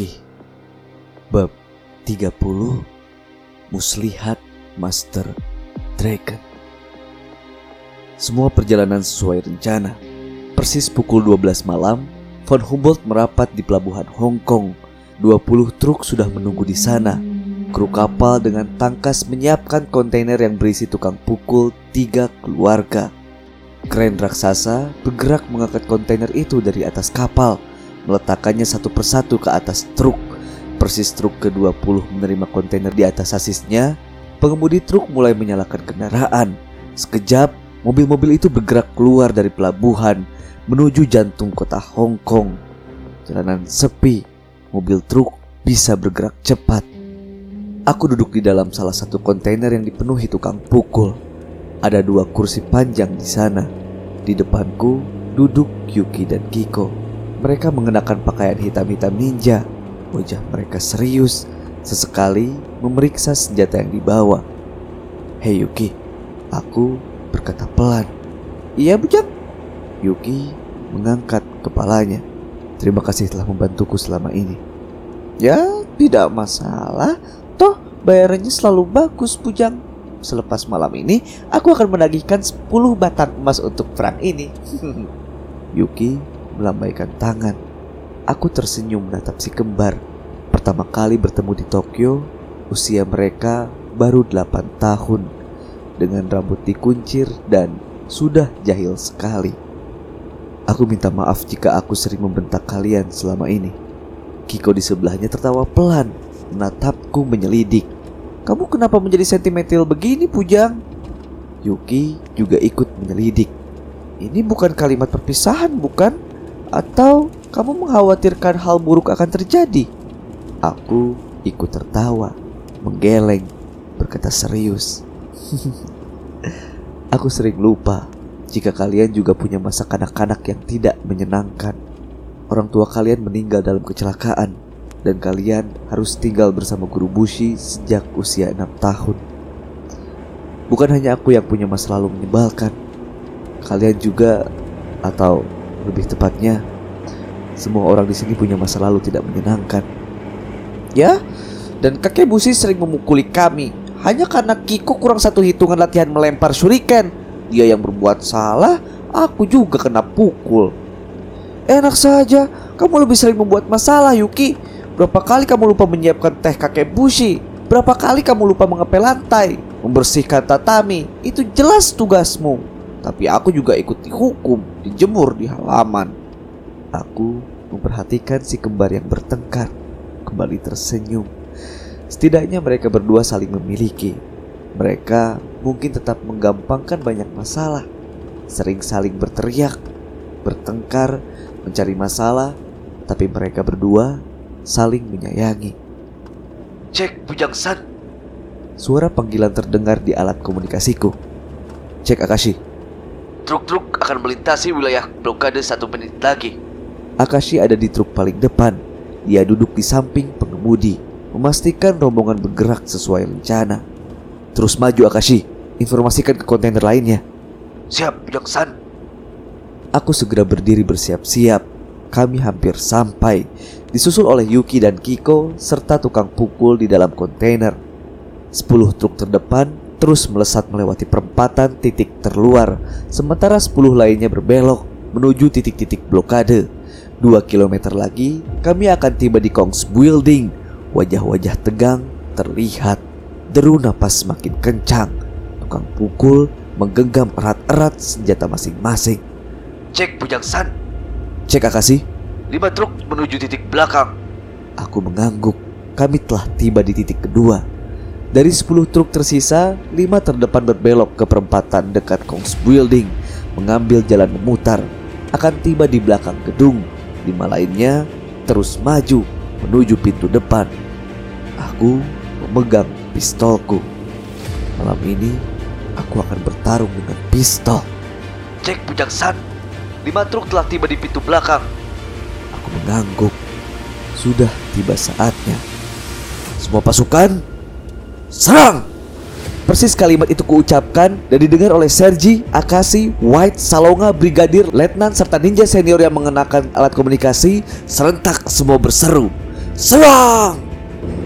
Yuki Bab 30 Muslihat Master Dragon. Semua perjalanan sesuai rencana. Persis pukul 12 malam Von Humboldt merapat di pelabuhan Hong Kong. 20 truk sudah menunggu di sana. Kru kapal dengan tangkas menyiapkan kontainer yang berisi tukang pukul tiga keluarga. Kren raksasa bergerak mengangkat kontainer itu dari atas kapal meletakkannya satu persatu ke atas truk. Persis truk ke-20 menerima kontainer di atas sasisnya, pengemudi truk mulai menyalakan kendaraan. Sekejap, mobil-mobil itu bergerak keluar dari pelabuhan menuju jantung kota Hong Kong. Jalanan sepi, mobil truk bisa bergerak cepat. Aku duduk di dalam salah satu kontainer yang dipenuhi tukang pukul. Ada dua kursi panjang di sana. Di depanku duduk Yuki dan Kiko. Mereka mengenakan pakaian hitam-hitam ninja. Wajah mereka serius, sesekali memeriksa senjata yang dibawa. Hei Yuki, aku berkata pelan. Iya bujang. Yuki mengangkat kepalanya. Terima kasih telah membantuku selama ini. Ya, tidak masalah. Toh, bayarannya selalu bagus, Bujang. Selepas malam ini, aku akan menagihkan 10 batang emas untuk perang ini. Yuki melambaikan tangan. Aku tersenyum menatap si kembar. Pertama kali bertemu di Tokyo, usia mereka baru 8 tahun. Dengan rambut dikuncir dan sudah jahil sekali. Aku minta maaf jika aku sering membentak kalian selama ini. Kiko di sebelahnya tertawa pelan, menatapku menyelidik. Kamu kenapa menjadi sentimental begini, Pujang? Yuki juga ikut menyelidik. Ini bukan kalimat perpisahan, bukan? Atau kamu mengkhawatirkan hal buruk akan terjadi? Aku ikut tertawa, menggeleng, berkata serius. Aku sering lupa jika kalian juga punya masa kanak-kanak yang tidak menyenangkan. Orang tua kalian meninggal dalam kecelakaan dan kalian harus tinggal bersama guru Bushi sejak usia enam tahun. Bukan hanya aku yang punya masa lalu menyebalkan. Kalian juga atau lebih tepatnya, semua orang di sini punya masa lalu tidak menyenangkan. Ya, dan kakek busi sering memukuli kami hanya karena Kiko kurang satu hitungan latihan melempar shuriken. Dia yang berbuat salah, aku juga kena pukul. Enak saja, kamu lebih sering membuat masalah, Yuki. Berapa kali kamu lupa menyiapkan teh kakek bushi? Berapa kali kamu lupa mengepel lantai? Membersihkan tatami? Itu jelas tugasmu. Tapi aku juga ikut dihukum, dijemur di halaman. Aku memperhatikan si kembar yang bertengkar, kembali tersenyum. Setidaknya mereka berdua saling memiliki. Mereka mungkin tetap menggampangkan banyak masalah, sering saling berteriak, bertengkar, mencari masalah, tapi mereka berdua saling menyayangi. Cek Bujang San. Suara panggilan terdengar di alat komunikasiku. Cek Akashi, Truk-truk akan melintasi wilayah blokade satu menit lagi. Akashi ada di truk paling depan. Dia duduk di samping pengemudi, memastikan rombongan bergerak sesuai rencana. Terus maju Akashi, informasikan ke kontainer lainnya. Siap, San. Aku segera berdiri bersiap-siap. Kami hampir sampai, disusul oleh Yuki dan Kiko serta tukang pukul di dalam kontainer. Sepuluh truk terdepan terus melesat melewati perempatan titik terluar, sementara 10 lainnya berbelok menuju titik-titik blokade. Dua kilometer lagi, kami akan tiba di Kongs Building. Wajah-wajah tegang terlihat. Deru napas semakin kencang. Tukang pukul menggenggam erat-erat senjata masing-masing. Cek Bujang San. Cek Akasi. Lima truk menuju titik belakang. Aku mengangguk. Kami telah tiba di titik kedua. Dari 10 truk tersisa, 5 terdepan berbelok ke perempatan dekat Kongs Building, mengambil jalan memutar, akan tiba di belakang gedung. Lima lainnya terus maju menuju pintu depan. Aku memegang pistolku. Malam ini aku akan bertarung dengan pistol. Cek san, lima truk telah tiba di pintu belakang. Aku mengangguk. Sudah tiba saatnya. Semua pasukan Serang! Persis kalimat itu kuucapkan dan didengar oleh Sergi, Akasi, White, Salonga, Brigadir, Letnan, serta ninja senior yang mengenakan alat komunikasi serentak semua berseru. Serang!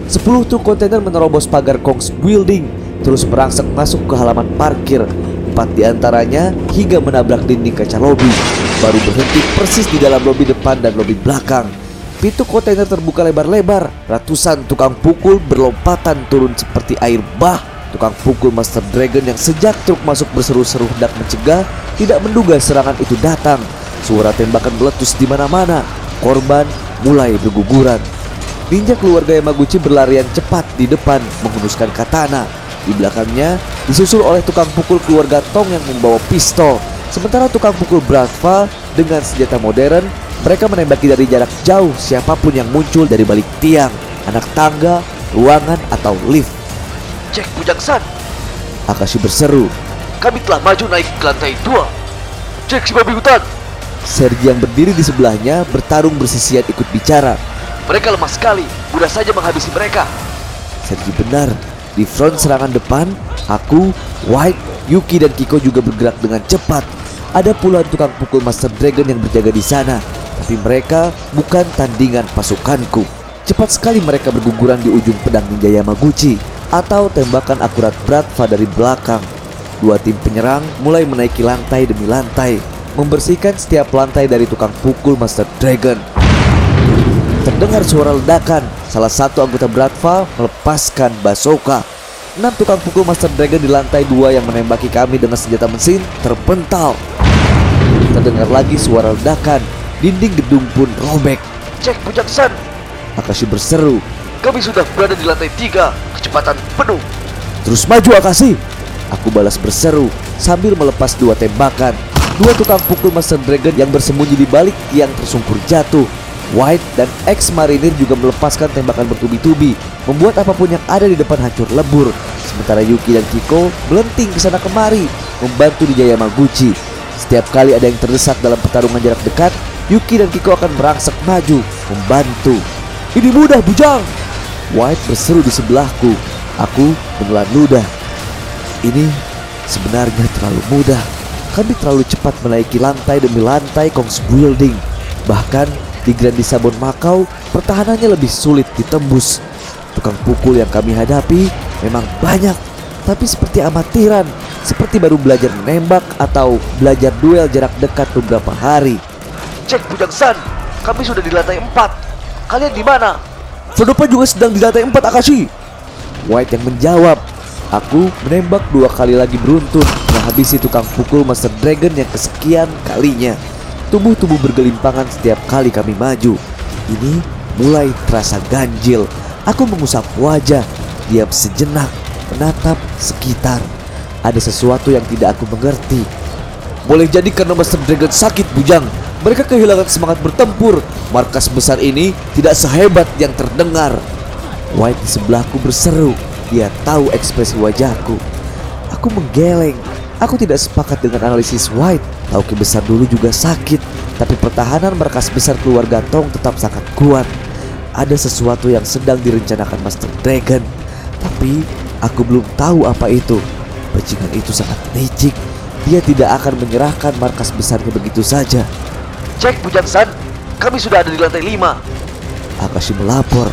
Sepuluh truk kontainer menerobos pagar Kongs Building terus merangsek masuk ke halaman parkir. Empat di antaranya hingga menabrak dinding kaca lobi, baru berhenti persis di dalam lobi depan dan lobi belakang. Pintu kontainer terbuka lebar-lebar, ratusan tukang pukul berlompatan turun seperti air bah. Tukang pukul Master Dragon yang sejak truk masuk berseru-seru hendak mencegah, tidak menduga serangan itu datang. Suara tembakan meletus di mana-mana. Korban mulai berguguran. Ninja keluarga Yamaguchi berlarian cepat di depan menghunuskan katana. Di belakangnya disusul oleh tukang pukul keluarga Tong yang membawa pistol. Sementara tukang pukul Bratva dengan senjata modern, mereka menembaki dari jarak jauh siapa pun yang muncul dari balik tiang, anak tangga, ruangan atau lift. Cek Bujang San, Akashi berseru. kami telah maju naik ke lantai dua. Cek si babi hutan, Sergi yang berdiri di sebelahnya bertarung bersisian ikut bicara. mereka lemah sekali. Mudah saja menghabisi mereka. Sergi benar. Di front serangan depan, aku, White, Yuki dan Kiko juga bergerak dengan cepat. Ada puluhan tukang pukul Master Dragon yang berjaga di sana, tapi mereka bukan tandingan pasukanku. Cepat sekali mereka berguguran di ujung pedang ninja Yamaguchi atau tembakan akurat Bratva dari belakang. Dua tim penyerang mulai menaiki lantai demi lantai, membersihkan setiap lantai dari tukang pukul Master Dragon. Terdengar suara ledakan. Salah satu anggota Bratva melepaskan basoka. Enam tukang pukul Master Dragon di lantai dua yang menembaki kami dengan senjata mesin terpental. Terdengar lagi suara ledakan. Dinding gedung pun robek. Cek Bujang San, Akashi berseru. kami sudah berada di lantai tiga. Kecepatan penuh. Terus maju Akashi. Aku balas berseru sambil melepas dua tembakan. Dua tukang pukul Master Dragon yang bersembunyi di balik tiang tersungkur jatuh. White dan ex-marinir juga melepaskan tembakan bertubi-tubi, membuat apa pun yang ada di depan hancur lebur. Sementara Yuki dan Kiko melenting ke sana kemari, membantu di Yamaguchi. Setiap kali ada yang terdesak dalam pertarungan jarak dekat, Yuki dan Kiko akan merangsek maju, membantu. Ini mudah, Bujang! White berseru di sebelahku. Aku menelan ludah. Ini sebenarnya terlalu mudah. Kami terlalu cepat menaiki lantai demi lantai Kongs Building. Bahkan di Grand Sabon Makau, pertahanannya lebih sulit ditembus. Tukang pukul yang kami hadapi memang banyak, tapi seperti amatiran, seperti baru belajar menembak atau belajar duel jarak dekat beberapa hari. Cek Bujang San, kami sudah di lantai empat. Kalian di mana? Frodopa juga sedang di lantai 4 Akashi. White yang menjawab. Aku menembak dua kali lagi beruntun menghabisi tukang pukul Master Dragon yang kesekian kalinya. Tubuh-tubuh bergelimpangan setiap kali kami maju. Ini mulai terasa ganjil. Aku mengusap wajah, diam sejenak, menatap sekitar. Ada sesuatu yang tidak aku mengerti. Boleh jadi karena Master Dragon sakit bujang. Mereka kehilangan semangat bertempur. Markas besar ini tidak sehebat yang terdengar. White di sebelahku berseru. Dia tahu ekspresi wajahku. Aku menggeleng. Aku tidak sepakat dengan analisis White. Tauki besar dulu juga sakit, tapi pertahanan markas besar keluarga Tong tetap sangat kuat. Ada sesuatu yang sedang direncanakan Master Dragon, tapi aku belum tahu apa itu. Bajingan itu sangat licik. Dia tidak akan menyerahkan markas besarnya begitu saja. Cek Bujang San, kami sudah ada di lantai lima. Akashi melapor.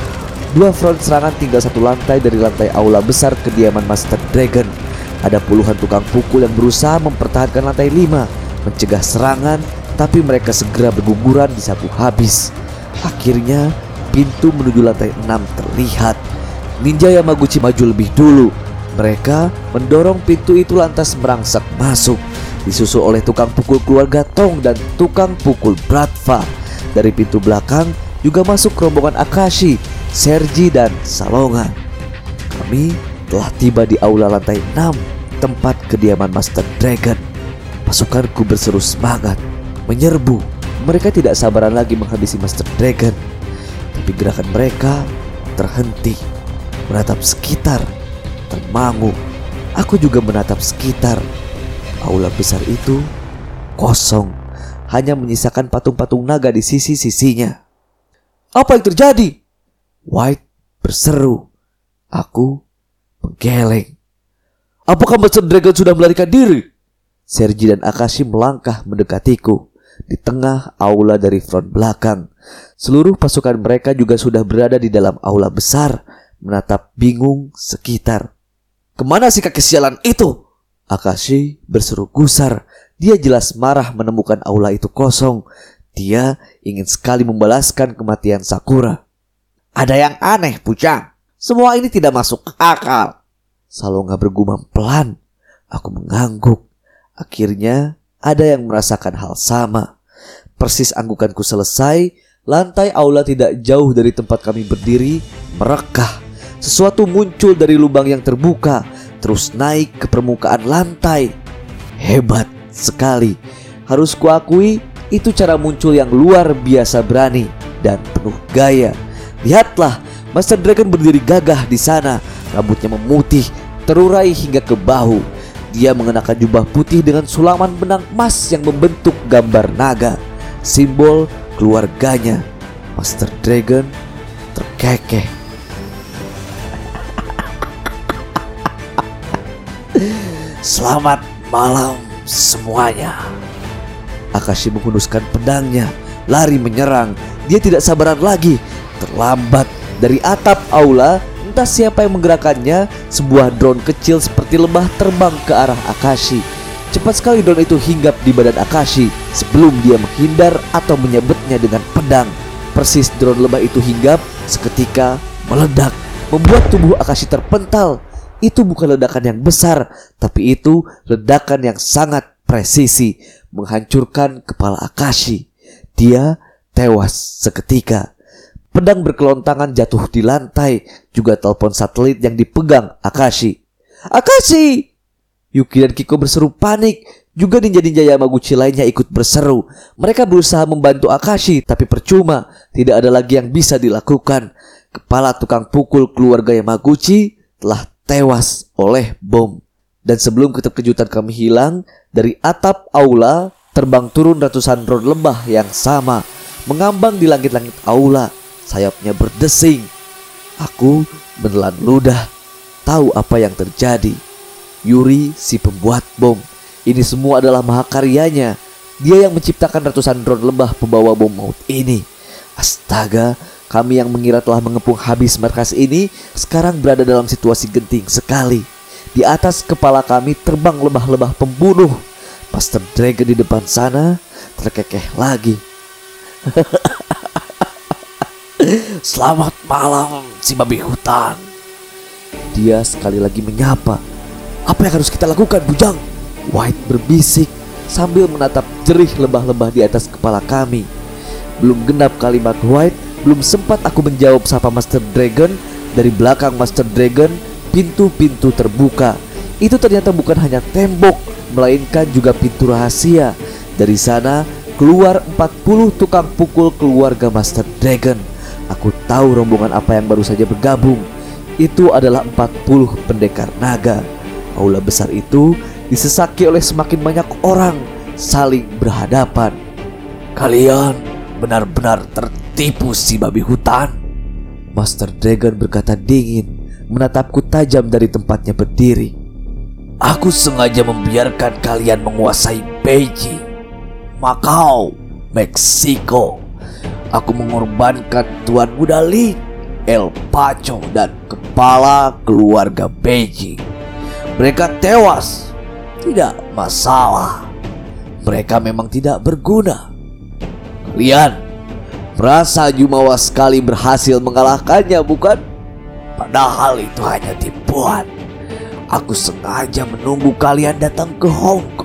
Dua front serangan tinggal satu lantai dari lantai aula besar kediaman Master Dragon. Ada puluhan tukang pukul yang berusaha mempertahankan lantai lima, mencegah serangan, tapi mereka segera berguguran disapu habis. Akhirnya, pintu menuju lantai enam terlihat. Ninja Yamaguchi maju lebih dulu. Mereka mendorong pintu itu lantas merangsek masuk, disusul oleh tukang pukul keluarga Tong dan tukang pukul Bratva. Dari pintu belakang juga masuk rombongan Akashi, Sergi dan Salonga. Kami telah tiba di aula lantai 6, tempat kediaman Master Dragon. Pasukanku berseru semangat, menyerbu. Mereka tidak sabaran lagi menghabisi Master Dragon. Tapi gerakan mereka terhenti, menatap sekitar, termangu. Aku juga menatap sekitar. Aula besar itu kosong, hanya menyisakan patung-patung naga di sisi-sisinya. Apa yang terjadi? White berseru. Aku menggeleng. Apakah Master Dragon sudah melarikan diri? Sergi dan Akashi melangkah mendekatiku. di tengah aula dari front belakang. Seluruh pasukan mereka juga sudah berada di dalam aula besar, menatap bingung sekitar. Ke mana si kaki sialan itu? Akashi berseru gusar. Dia jelas marah menemukan aula itu kosong. Dia ingin sekali membalaskan kematian Sakura. Ada yang aneh, Pucang. Semua ini tidak masuk akal. Salonga bergumam pelan. Aku mengangguk. Akhirnya ada yang merasakan hal sama. Persis anggukanku selesai, lantai aula tidak jauh dari tempat kami berdiri merekah. Sesuatu muncul dari lubang yang terbuka, terus naik ke permukaan lantai. Hebat sekali. Harus kuakui, itu cara muncul yang luar biasa berani dan penuh gaya. Lihatlah, Master Dragon berdiri gagah di sana, rambutnya memutih, terurai hingga ke bahu. Dia mengenakan jubah putih dengan sulaman benang emas yang membentuk gambar naga, simbol keluarganya. Master Dragon terkekeh. Selamat malam semuanya. Akashi menghunuskan pedangnya, lari menyerang. Dia tidak sabaran lagi. Terlambat dari atap aula Entah siapa yang menggerakkannya, sebuah drone kecil seperti lebah terbang ke arah Akashi. Cepat sekali drone itu hinggap di badan Akashi sebelum dia menghindar atau menyebutnya dengan pedang. Persis drone lebah itu hinggap, seketika meledak, membuat tubuh Akashi terpental. Itu bukan ledakan yang besar, tapi itu ledakan yang sangat presisi, menghancurkan kepala Akashi. Dia tewas seketika. Pedang berkelontangan jatuh di lantai, juga telepon satelit yang dipegang Akashi. Akashi! Yuki dan Kiko berseru panik. Juga ninja-ninja Yamaguchi lainnya ikut berseru. Mereka berusaha membantu Akashi, tapi percuma. Tidak ada lagi yang bisa dilakukan. Kepala tukang pukul keluarga Yamaguchi telah tewas oleh bom. Dan sebelum keterkejutan kami hilang, dari atap aula terbang turun ratusan drone lembah yang sama, mengambang di langit-langit aula sayapnya berdesing. Aku menelan ludah, tahu apa yang terjadi. Yuri si pembuat bom. Ini semua adalah mahakaryanya. Dia yang menciptakan ratusan drone lembah pembawa bom maut ini. Astaga, kami yang mengira telah mengepung habis markas ini sekarang berada dalam situasi genting sekali. Di atas kepala kami terbang lebah-lebah pembunuh. Master Dragon di depan sana terkekeh lagi. Selamat malam si babi hutan. Dia sekali lagi menyapa. Apa yang harus kita lakukan, Bujang? White berbisik sambil menatap jerih lebah-lebah di atas kepala kami. Belum genap kalimat White, belum sempat aku menjawab sapa Master Dragon. Dari belakang Master Dragon, pintu-pintu terbuka. Itu ternyata bukan hanya tembok, melainkan juga pintu rahasia. Dari sana keluar 40 tukang pukul keluarga Master Dragon. Aku tahu rombongan apa yang baru saja bergabung. Itu adalah 40 pendekar naga. Aula besar itu disesaki oleh semakin banyak orang saling berhadapan. Kalian benar-benar tertipu si babi hutan. Master Dragon berkata dingin, menatapku tajam dari tempatnya berdiri. Aku sengaja membiarkan kalian menguasai Beijing, Macau, Meksiko, Aku mengorbankan Tuan Muda Lin, El Pacho, dan kepala keluarga Beijing. Mereka tewas, tidak masalah. Mereka memang tidak berguna. Kalian merasa jumawa sekali berhasil mengalahkannya, bukan? Padahal itu hanya tipuan. Aku sengaja menunggu kalian datang ke Hong Kong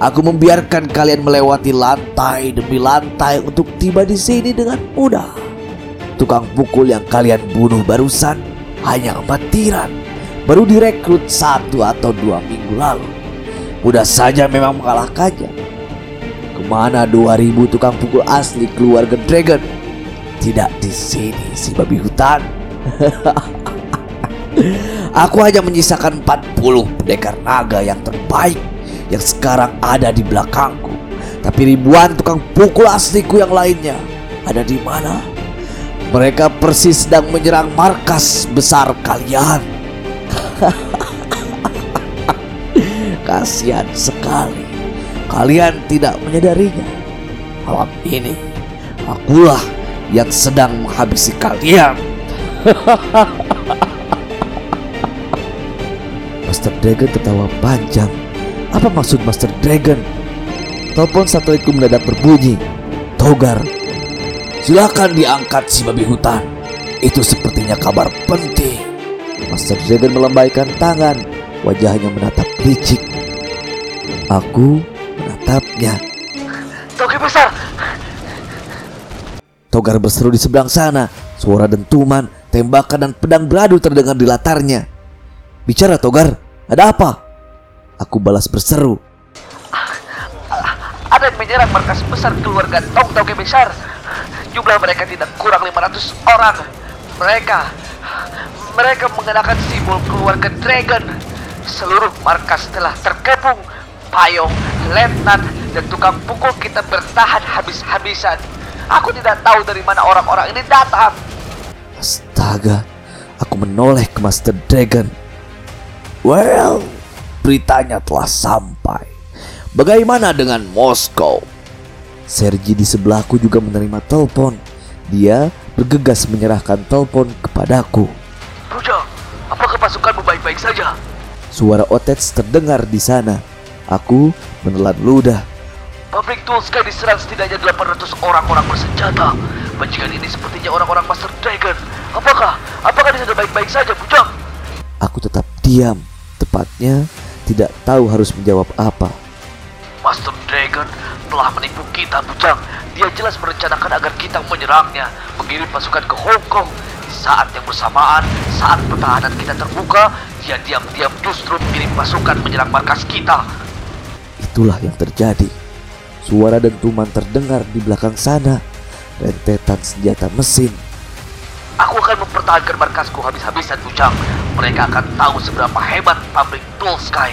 Aku membiarkan kalian melewati lantai demi lantai untuk tiba di sini dengan mudah. Tukang pukul yang kalian bunuh barusan hanya amatiran. Baru direkrut satu atau dua minggu lalu. Mudah saja memang mengalahkannya. Ke mana 2000 tukang pukul asli keluarga Dragon? Tidak di sini si babi hutan. Aku hanya menyisakan 40 pendekar naga yang terbaik yang sekarang ada di belakangku. Tapi ribuan tukang pukul asliku yang lainnya ada di mana? Mereka persis sedang menyerang markas besar kalian. Kasihan sekali. Kalian tidak menyadarinya. Malam ini, akulah yang sedang menghabisi kalian. Master Dragon tertawa panjang. Apa maksud Master Dragon? Telepon satelitku mendadak berbunyi. Togar, silakan diangkat si babi hutan. Itu sepertinya kabar penting. Master Dragon melambaikan tangan. Wajahnya menatap licik. Aku menatapnya. Toge besar. Togar berseru di seberang sana. Suara dentuman, tembakan dan pedang beradu terdengar di latarnya. Bicara Togar, ada apa? Aku balas berseru. Ada yang menyerang markas besar keluarga Tong Toge besar. Jumlah mereka tidak kurang 500 orang. Mereka mereka mengenakan simbol keluarga Dragon. Seluruh markas telah terkepung. Payung, letnan, dan tukang pukul kita bertahan habis-habisan. Aku tidak tahu dari mana orang-orang ini datang. Astaga, aku menoleh ke Master Dragon. Well, beritanya telah sampai. Bagaimana dengan Moskow? Sergi di sebelahku juga menerima telepon. Dia bergegas menyerahkan telepon kepadaku. Bujang, apakah pasukanmu baik-baik saja? Suara Otets terdengar di sana. Aku menelan ludah. Pabrik Tulska diserang setidaknya 800 orang-orang bersenjata. Bajingan ini sepertinya orang-orang Master Dragon. Apakah? Apakah dia sudah baik-baik saja, Bujang? Aku tetap diam. Tepatnya tidak tahu harus menjawab apa. Master Dragon telah menipu kita, Bujang. Dia jelas merencanakan agar kita menyerangnya, mengirim pasukan ke Hong Kong. Di saat yang bersamaan, saat pertahanan kita terbuka, dia diam-diam justru mengirim pasukan menyerang markas kita. Itulah yang terjadi. Suara dentuman terdengar di belakang sana. Rentetan senjata mesin. Aku akan mempertahankan markasku habis-habisan, Bujang. Mereka akan tahu seberapa hebat pabrik Tulsky.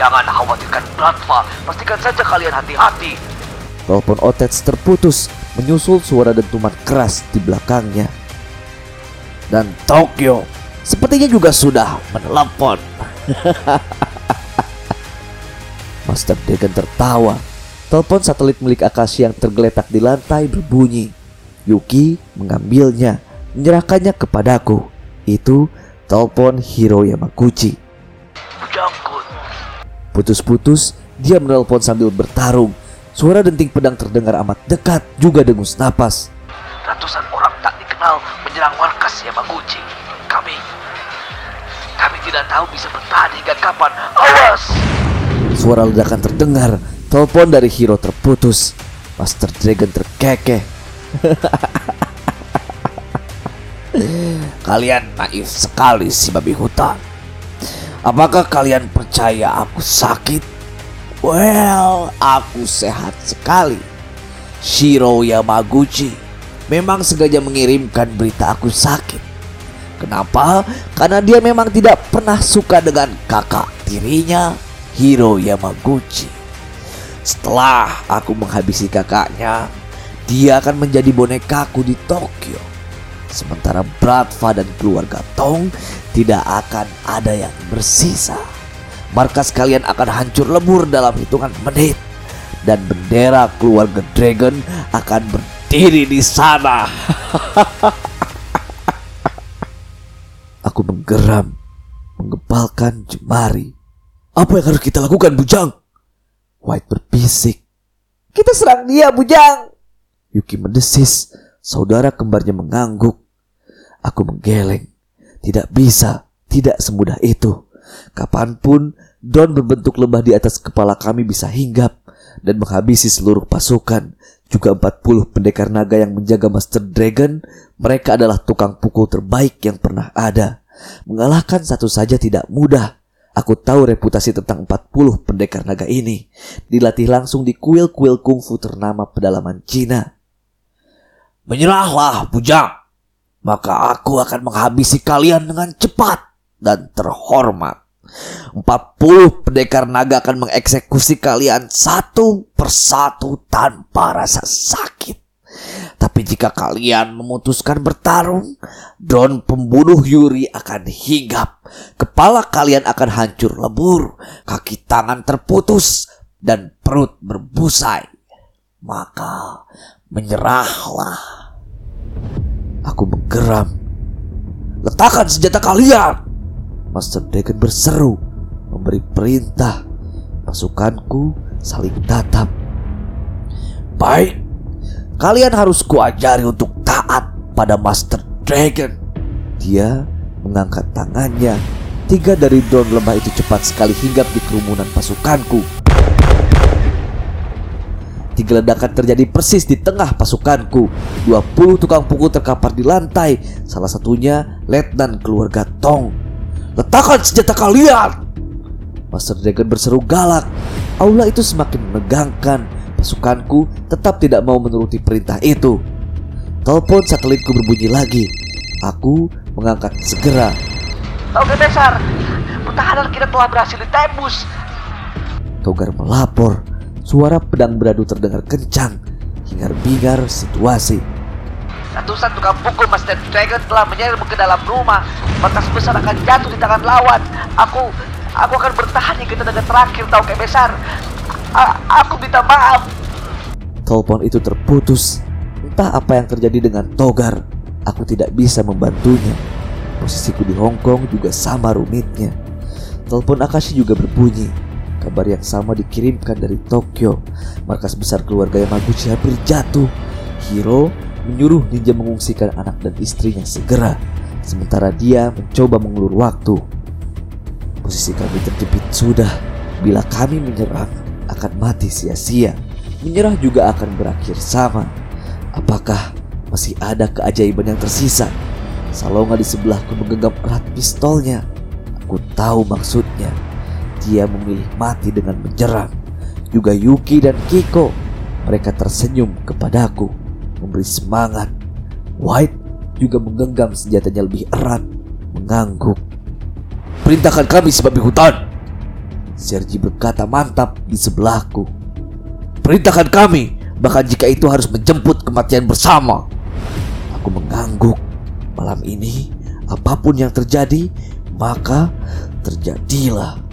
Jangan khawatirkan Bratva, pastikan saja kalian hati-hati. Telepon Otets terputus, menyusul suara dentuman keras di belakangnya. Dan Tokyo sepertinya juga sudah menelepon. Master Dragon tertawa. Telepon satelit milik Akashi yang tergeletak di lantai berbunyi. Yuki mengambilnya, menyerahkannya kepadaku. Itu telepon Hiro Yamaguchi. Putus-putus, dia menelpon sambil bertarung. Suara denting pedang terdengar amat dekat, juga dengus napas. ratusan orang tak dikenal menyerang markas Yamaguchi. Kami, kami tidak tahu bisa bertahan hingga kapan. Awas! Suara ledakan terdengar, telepon dari Hiro terputus. Master Dragon terkekeh. kalian naif sekali si babi hutan. Apakah kalian percaya aku sakit? Well, aku sehat sekali. Shiro Yamaguchi memang sengaja mengirimkan berita aku sakit. Kenapa? Karena dia memang tidak pernah suka dengan kakak tirinya, Hiro Yamaguchi. Setelah aku menghabisi kakaknya, dia akan menjadi bonekaku di Tokyo. Sementara Bratva dan keluarga Tong tidak akan ada yang bersisa. Markas kalian akan hancur lebur dalam hitungan menit. Dan bendera keluarga Dragon akan berdiri di sana. Aku menggeram, menggepalkan jemari. Apa yang harus kita lakukan, Bujang? White berbisik. Kita serang dia, Bujang. Yuki mendesis. Saudara kembarnya mengangguk. Aku menggeleng. Tidak bisa, tidak semudah itu. Kapan pun Don berbentuk lembah di atas kepala kami bisa hinggap dan menghabisi seluruh pasukan. Juga 40 pendekar naga yang menjaga Master Dragon, mereka adalah tukang pukul terbaik yang pernah ada. Mengalahkan satu saja tidak mudah. Aku tahu reputasi tentang 40 pendekar naga ini. Dilatih langsung di kuil-kuil kungfu ternama pedalaman Cina. Menyerahlah, Bujang. Maka aku akan menghabisi kalian dengan cepat dan terhormat. 40 pendekar naga akan mengeksekusi kalian satu persatu tanpa rasa sakit. Tapi jika kalian memutuskan bertarung, Don pembunuh Yuri akan hinggap. Kepala kalian akan hancur lebur, kaki tangan terputus, dan perut berbusai. maka menyerahlah. Aku menggeram. Letakkan senjata kalian! Master Dragon berseru, memberi perintah. Pasukanku saling tatap. Baik, kalian harus kuajari untuk taat pada Master Dragon. Dia mengangkat tangannya. Tiga dari drone lemah itu cepat sekali hinggap di kerumunan pasukanku. Tiga ledakan terjadi persis di tengah pasukanku. 20 tukang pukul terkapar di lantai. Salah satunya letnan keluarga Tong. Letakkan senjata kalian! Master Dragon berseru galak. Aula itu semakin menegangkan. Pasukanku tetap tidak mau menuruti perintah itu. Telepon satelitku berbunyi lagi. Aku mengangkat segera. Oke besar, pertahanan kita telah berhasil ditembus. Togar melapor. Suara pedang beradu terdengar kencang. Hingar-bingar situasi. Ratusan tukang pukul Master Dragon telah menyerbu ke dalam rumah. Markas besar akan jatuh di tangan lawan. Aku, aku akan bertahan hingga tenaga terakhir tahu kayak besar. A- aku minta maaf. Telepon itu terputus. Entah apa yang terjadi dengan Togar. Aku tidak bisa membantunya. Posisiku di Hong Kong juga sama rumitnya. Telepon Akashi juga berbunyi. Kabar yang sama dikirimkan dari Tokyo. Markas besar keluarga Yamaguchi hampir jatuh. Hiro menyuruh ninja mengungsikan anak dan istrinya segera. Sementara dia mencoba mengulur waktu. Posisi kami terjepit sudah. Bila kami menyerang, akan mati sia-sia. Menyerah juga akan berakhir sama. Apakah masih ada keajaiban yang tersisa? Salonga di sebelahku menggenggam erat pistolnya. Aku tahu maksudnya. Dia memilih mati dengan menyerang. Juga Yuki dan Kiko. Mereka tersenyum kepadaku, memberi semangat. White juga menggenggam senjatanya lebih erat, mengangguk. Perintahkan kami sebagai hutan. Sergi berkata mantap di sebelahku. Perintahkan kami, bahkan jika itu harus menjemput kematian bersama. Aku mengangguk. Malam ini, apa pun yang terjadi, maka terjadilah.